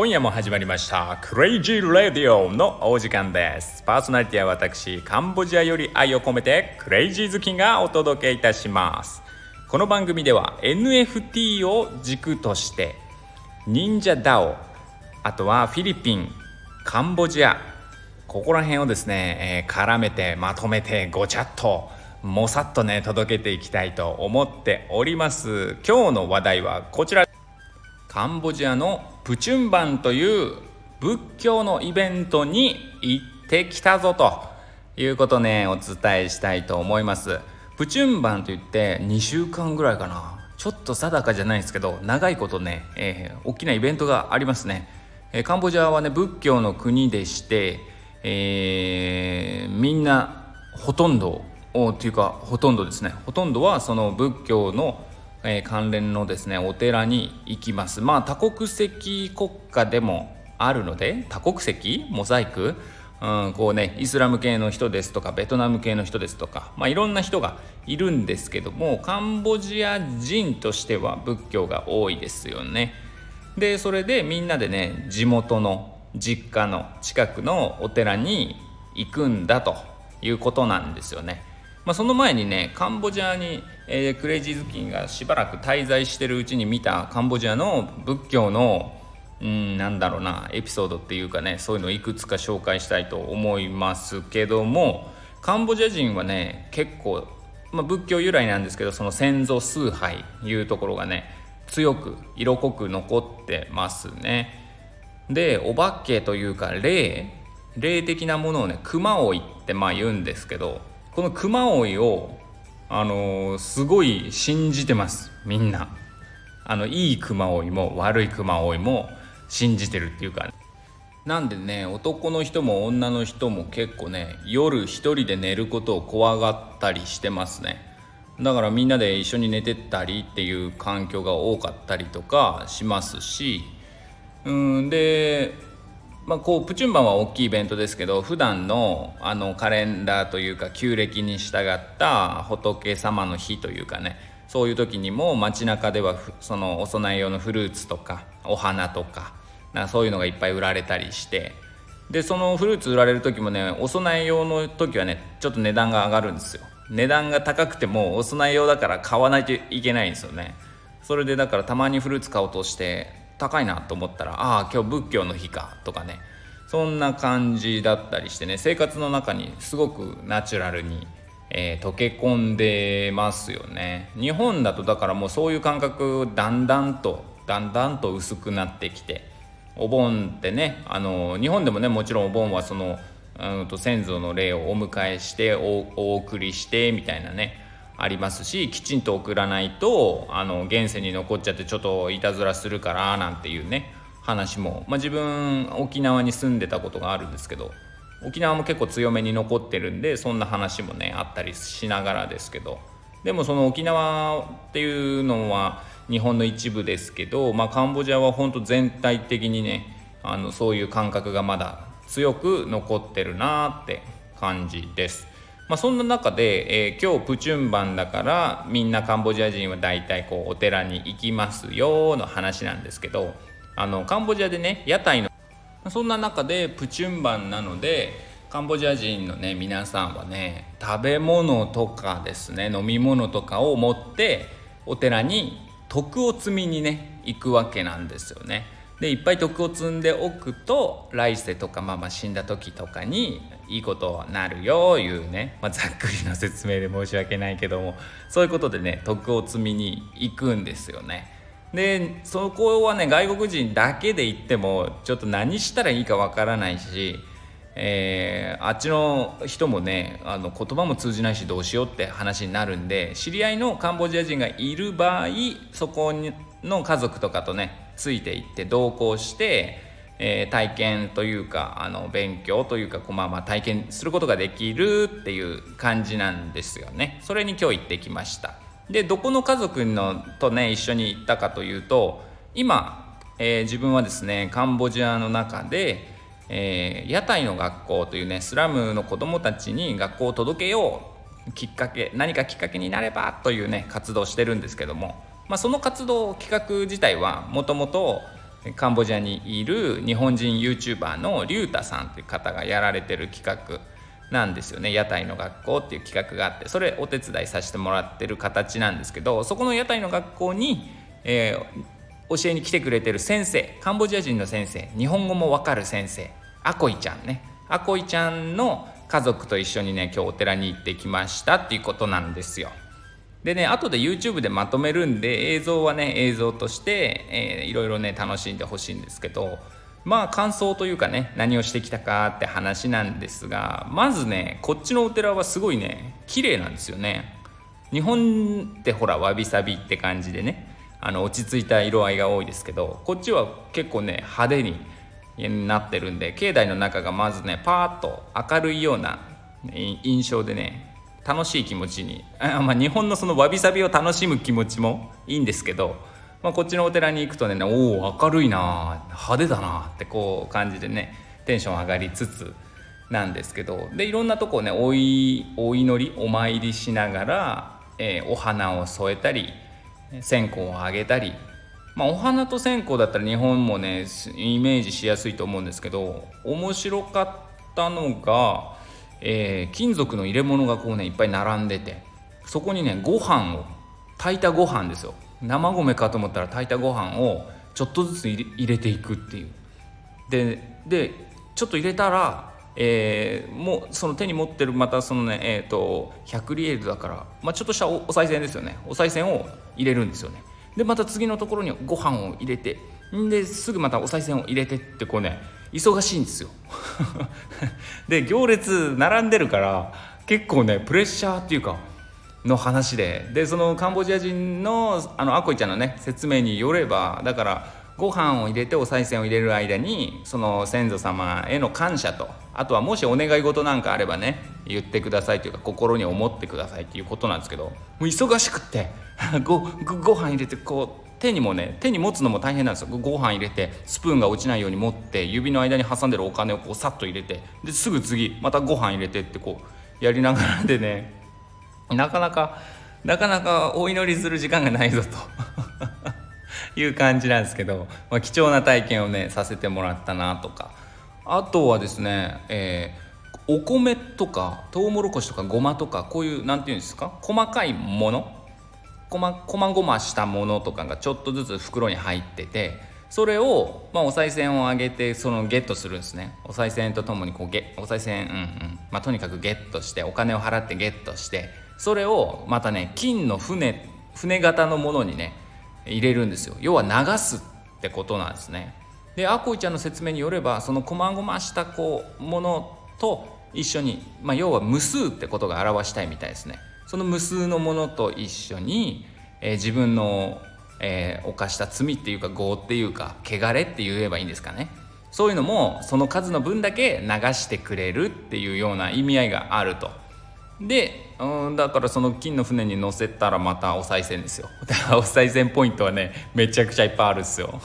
今夜も始まりましたクレイジーレディオのお時間です。パーソナリティは私カンボジアより愛を込めてクレイジー好きがお届けいたします。この番組では NFT を軸として Ninja DAO あとはフィリピンカンボジアここら辺をですね、え、絡めてまとめてごちゃっともさっとね届けていきたいと思っております。今日の話題はこちら。カンボジアのプチュンバンという仏教のイベントに行ってきたぞということねお伝えしたいと思います。プチュンバンといって2週間ぐらいかな。ちょっと定かじゃないですけど長いことね、えー、大きなイベントがありますね、えー、カンボジアはね仏教の国でして、えー、みんなほとんどというかほとんどですね。ほとんどはその仏教の、え、関連のですねお寺に行きますまあ多国籍国家でもあるので多国籍モザイクうん、こうねイスラム系の人ですとかベトナム系の人ですとか、まあ、いろんな人がいるんですけどもカンボジア人としては仏教が多いですよね。でそれでみんなでね地元の実家の近くのお寺に行くんだということなんですよね。まあ、その前にねカンボジアに、えー、クレイジーズキンがしばらく滞在してるうちに見たカンボジアの仏教のうんなんだろうなエピソードっていうかねそういうのをいくつか紹介したいと思いますけどもカンボジア人はね結構、まあ、仏教由来なんですけどその先祖崇拝いうところがね強く色濃く残ってますね。でお化けというか霊霊的なものをね熊追いってまあ言うんですけどこの熊追いをあのー、すごい信じてます。みんな。あのいい熊追いも悪い熊追いも信じてるっていうか。なんでね男の人も女の人も結構ね夜一人で寝ることを怖がったりしてますね。だからみんなで一緒に寝てったりっていう環境が多かったりとかしますし。うんでまあ、こうプチュンバンは大きいイベントですけど普段のあのカレンダーというか旧暦に従った仏様の日というかねそういう時にも街中ではそのお供え用のフルーツとかお花とかなそういうのがいっぱい売られたりしてでそのフルーツ売られる時もねお供え用の時はねちょっと値段が上がるんですよ。値段が高くてもお供え用だから買わないといけないんですよね。それでだからたまにフルーツ買おうとして高いなと思ったらああ今日仏教の日かとかね。そんな感じだったりしてね。生活の中にすごくナチュラルに、えー、溶け込んでますよね。日本だとだからもうそういう感覚だんだんとだんだんと薄くなってきてお盆ってねあの日本でもねもちろんお盆はそのうんと先祖の霊をお迎えしてお送りしてみたいなね。ありますしきちんと送らないとあの現世に残っちゃってちょっといたずらするからなんていうね話も、まあ、自分沖縄に住んでたことがあるんですけど沖縄も結構強めに残ってるんでそんな話もねあったりしながらですけどでもその沖縄っていうのは日本の一部ですけど、まあ、カンボジアは本当全体的にねあのそういう感覚がまだ強く残ってるなって感じです。まあ、そんな中で、えー、今日プチュンバンだからみんなカンボジア人は大体こうお寺に行きますよの話なんですけどあのカンボジアでね屋台のそんな中でプチュンバンなのでカンボジア人のね皆さんはね食べ物とかですね飲み物とかを持ってお寺に徳を積みにね行くわけなんですよね。でいっぱい徳を積んでおくと来世とかまあまあ死んだ時とかにいいことなるよいうね、まあ、ざっくりの説明で申し訳ないけどもそういうことでね徳を積みに行くんですよね。でそこはね外国人だけで行ってもちょっと何したらいいかわからないし、えー、あっちの人もねあの言葉も通じないしどうしようって話になるんで知り合いのカンボジア人がいる場合そこの家族とかとねついていって同行してえー、体験というかあの勉強というかまあまあ体験することができるっていう感じなんですよね。それに今日行ってきました。でどこの家族のとね一緒に行ったかというと今、えー、自分はですねカンボジアの中で、えー、屋台の学校というねスラムの子どもたちに学校を届けようきっかけ何かきっかけになればというね活動してるんですけども、まあ、その活動企画自体はもともとカンボジアにいる日本人 YouTuber のリュウタさんっていう方がやられてる企画なんですよね屋台の学校っていう企画があってそれお手伝いさせてもらってる形なんですけどそこの屋台の学校に、えー、教えに来てくれてる先生カンボジア人の先生日本語もわかる先生アコイちゃんねアコイちゃんの家族と一緒にね今日お寺に行ってきましたっていうことなんですよ。でね後で YouTube でまとめるんで映像はね映像として、えー、いろいろね楽しんでほしいんですけどまあ感想というかね何をしてきたかって話なんですがまずねこっちのお寺はすごいね綺麗なんですよね。日本ってほらわびさびって感じでねあの落ち着いた色合いが多いですけどこっちは結構ね派手になってるんで境内の中がまずねパーッと明るいような印象でね楽しい気持ちに。あ、まあ、日本のそのわびさびを楽しむ気持ちもいいんですけど、まあ、こっちのお寺に行くとねおお明るいな派手だなってこう感じでねテンション上がりつつなんですけどでいろんなとこをねおいお祈りお参りしながら、えー、お花を添えたり線香をあげたり、まあ、お花と線香だったら日本もねイメージしやすいと思うんですけど面白かったのがえー、金属の入れ物がこうねいっぱい並んでてそこにねご飯を炊いたご飯ですよ。生米かと思ったら炊いたご飯をちょっとずつ入れていくっていう。ででちょっと入れたら、えー、もうその手に持ってるまたそのねえっ、ー、と100リエルだから、まあ、ちょっとしたお賽銭ですよね。お賽銭を入れるんですよね。でまた次のところにご飯を入れてんですぐまたお賽銭を入れてってこうね忙しいんですよ。で行列並んでるから結構ねプレッシャーっていうかの話で。でそのカンボジア人のあのアコイちゃんのね説明によればだからご飯を入れてお賽銭を入れる間にその先祖様への感謝とあとはもしお願い事なんかあればね言ってくださいというか心に思ってくださいっていうことなんですけどもう忙しくって ごご飯入れてこう手にもね手に持つのも大変なんですよ。ご飯入れてスプーンが落ちないように持って指の間に挟んでるお金をこうさっと入れてですぐ次またご飯入れてってこうやりながらでねなかなかなかなかお祈りする時間がないぞと。いう感じなんですけど、まあ、貴重な体験をねさせてもらったなとか。あとはですね、えー、お米とかトウモロコシとかごまとかこういう何て言うんですか？細かいものこまこまごましたものとかがちょっとずつ袋に入っててそれを、まあ、お賽銭をあげてそのゲットするんですね。お賽銭とともにこうゲお賽銭うんうん。まあ、とにかくゲットしてお金を払ってゲットしてそれをまたね金の船船型のものにね入れるんですよ。要は流すってことなんですね。でアコイちゃんの説明によればそのこまごましたこうものと一緒に、まあ、要は無数ってことが表したいみたいですね。その無数のものと一緒に、えー、自分の、えー、犯した罪っていうか業っていうか汚れって言えばいいんですかねそういうのもその数の分だけ流してくれるっていうような意味合いがあると。で、うん、だからその金の船に乗せたらまたお賽銭ですよ。だからお賽銭ポイントはねめちゃくちゃいっぱいあるんですよ。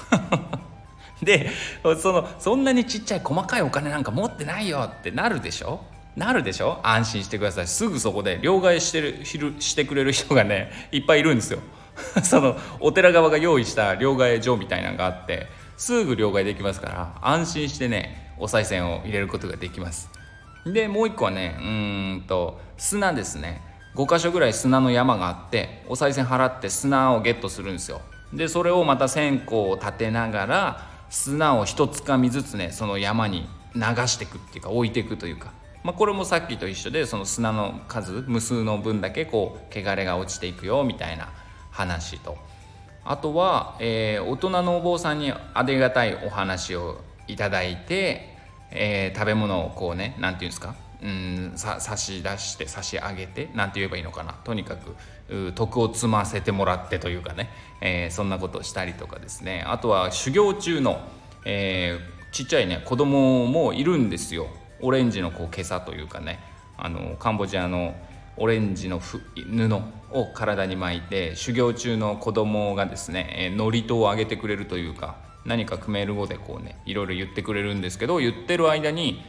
でそのそんなにちっちゃい細かいお金なんか持ってないよってなるでしょなるでしょ？安心してください。すぐそこで両替してるしてくれる人がねいっぱいいるんですよ。そのお寺側が用意した両替所みたいなのがあってすぐ両替できますから安心してねお賽銭を入れることができます。でもう一個はねうんと砂ですね。5箇所ぐらい砂の山があってお賽銭払って砂をゲットするんですよ。でそれをまた線香を立てながら砂を一つかみずつねその山に流していくっていうか置いていくというか。まあ、これもさっきと一緒でその砂の数無数の分だけこう汚れが落ちていくよみたいな話と。あとは、えー、大人のお坊さんにありがたいお話をいただいて、えー、食べ物をこうね何て言うんですか？うんさ差し出して差し上げて何て言えばいいのかな？とにかく徳を積ませてもらってというかね、えー、そんなことをしたりとかですね。あとは修行中の、えー、ちっちゃいね子供もいるんですよ。オレンジのこう今朝というかねあのカンボジアのオレンジの布を体に巻いて修行中の子供がですね、祝詞をあげてくれるというか何かクメール語でこうねいろいろ言ってくれるんですけど言ってる間に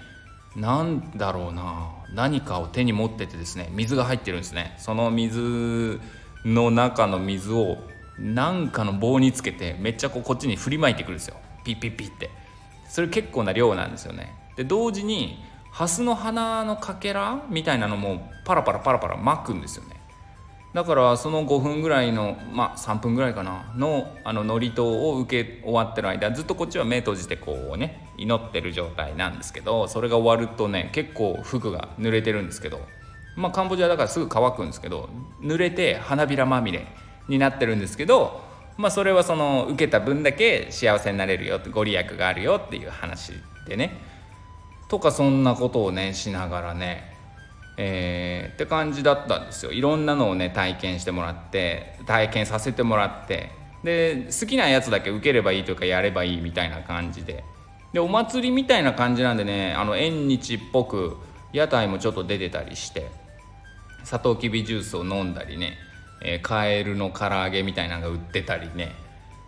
何だろうな何かを手に持っててですね水が入ってるんですね。その水の中の水を何かの棒につけてめっちゃこうこっちに振りまいてくるんですよ。ピッピッピッって。それ結構な量なんですよね。で同時にハスの花のかけらみたいなのもパラパラパラパラ巻くんですよね。だからその5分ぐらいのまあ3分ぐらいかなのあの祝詞を受け終わってる間ずっとこっちは目閉じてこうね祈ってる状態なんですけどそれが終わるとね結構服が濡れてるんですけどまあカンボジアだからすぐ乾くんですけど濡れて花びらまみれになってるんですけどまあそれはその受けた分だけ幸せになれるよってご利益があるよっていう話でね。とかそんなことをねしながらねえー、って感じだったんですよ。いろんなのをね体験してもらって体験させてもらってで好きなやつだけ受ければいいというかやればいいみたいな感じで。でお祭りみたいな感じなんでねあの縁日っぽく屋台もちょっと出てたりしてサトウキビジュースを飲んだりね、えー、カエルの唐揚げみたいなのが売ってたりね、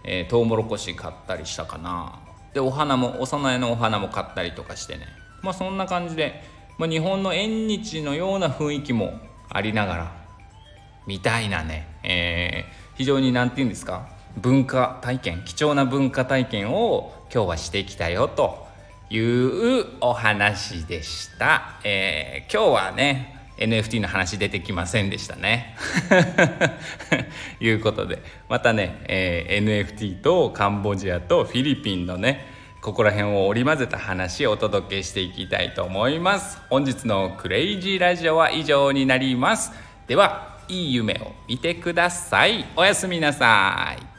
えー、トウモロコシ買ったりしたかな。でお花もお供えのお花も買ったりとかしてね。まあそんな感じでまあ、日本の縁日のような雰囲気もありながらみたいなね、えー、非常に何て言うんですか文化体験貴重な文化体験を今日はしてきたよというお話でした、えー、今日はね NFT の話出てきませんでしたね。いうことでまたね、えー、NFT とカンボジアとフィリピンのねここら辺を織り交ぜた話をお届けしていきたいと思います。本日のクレイジーラジオは以上になります。ではいい夢を見てください。おやすみなさい。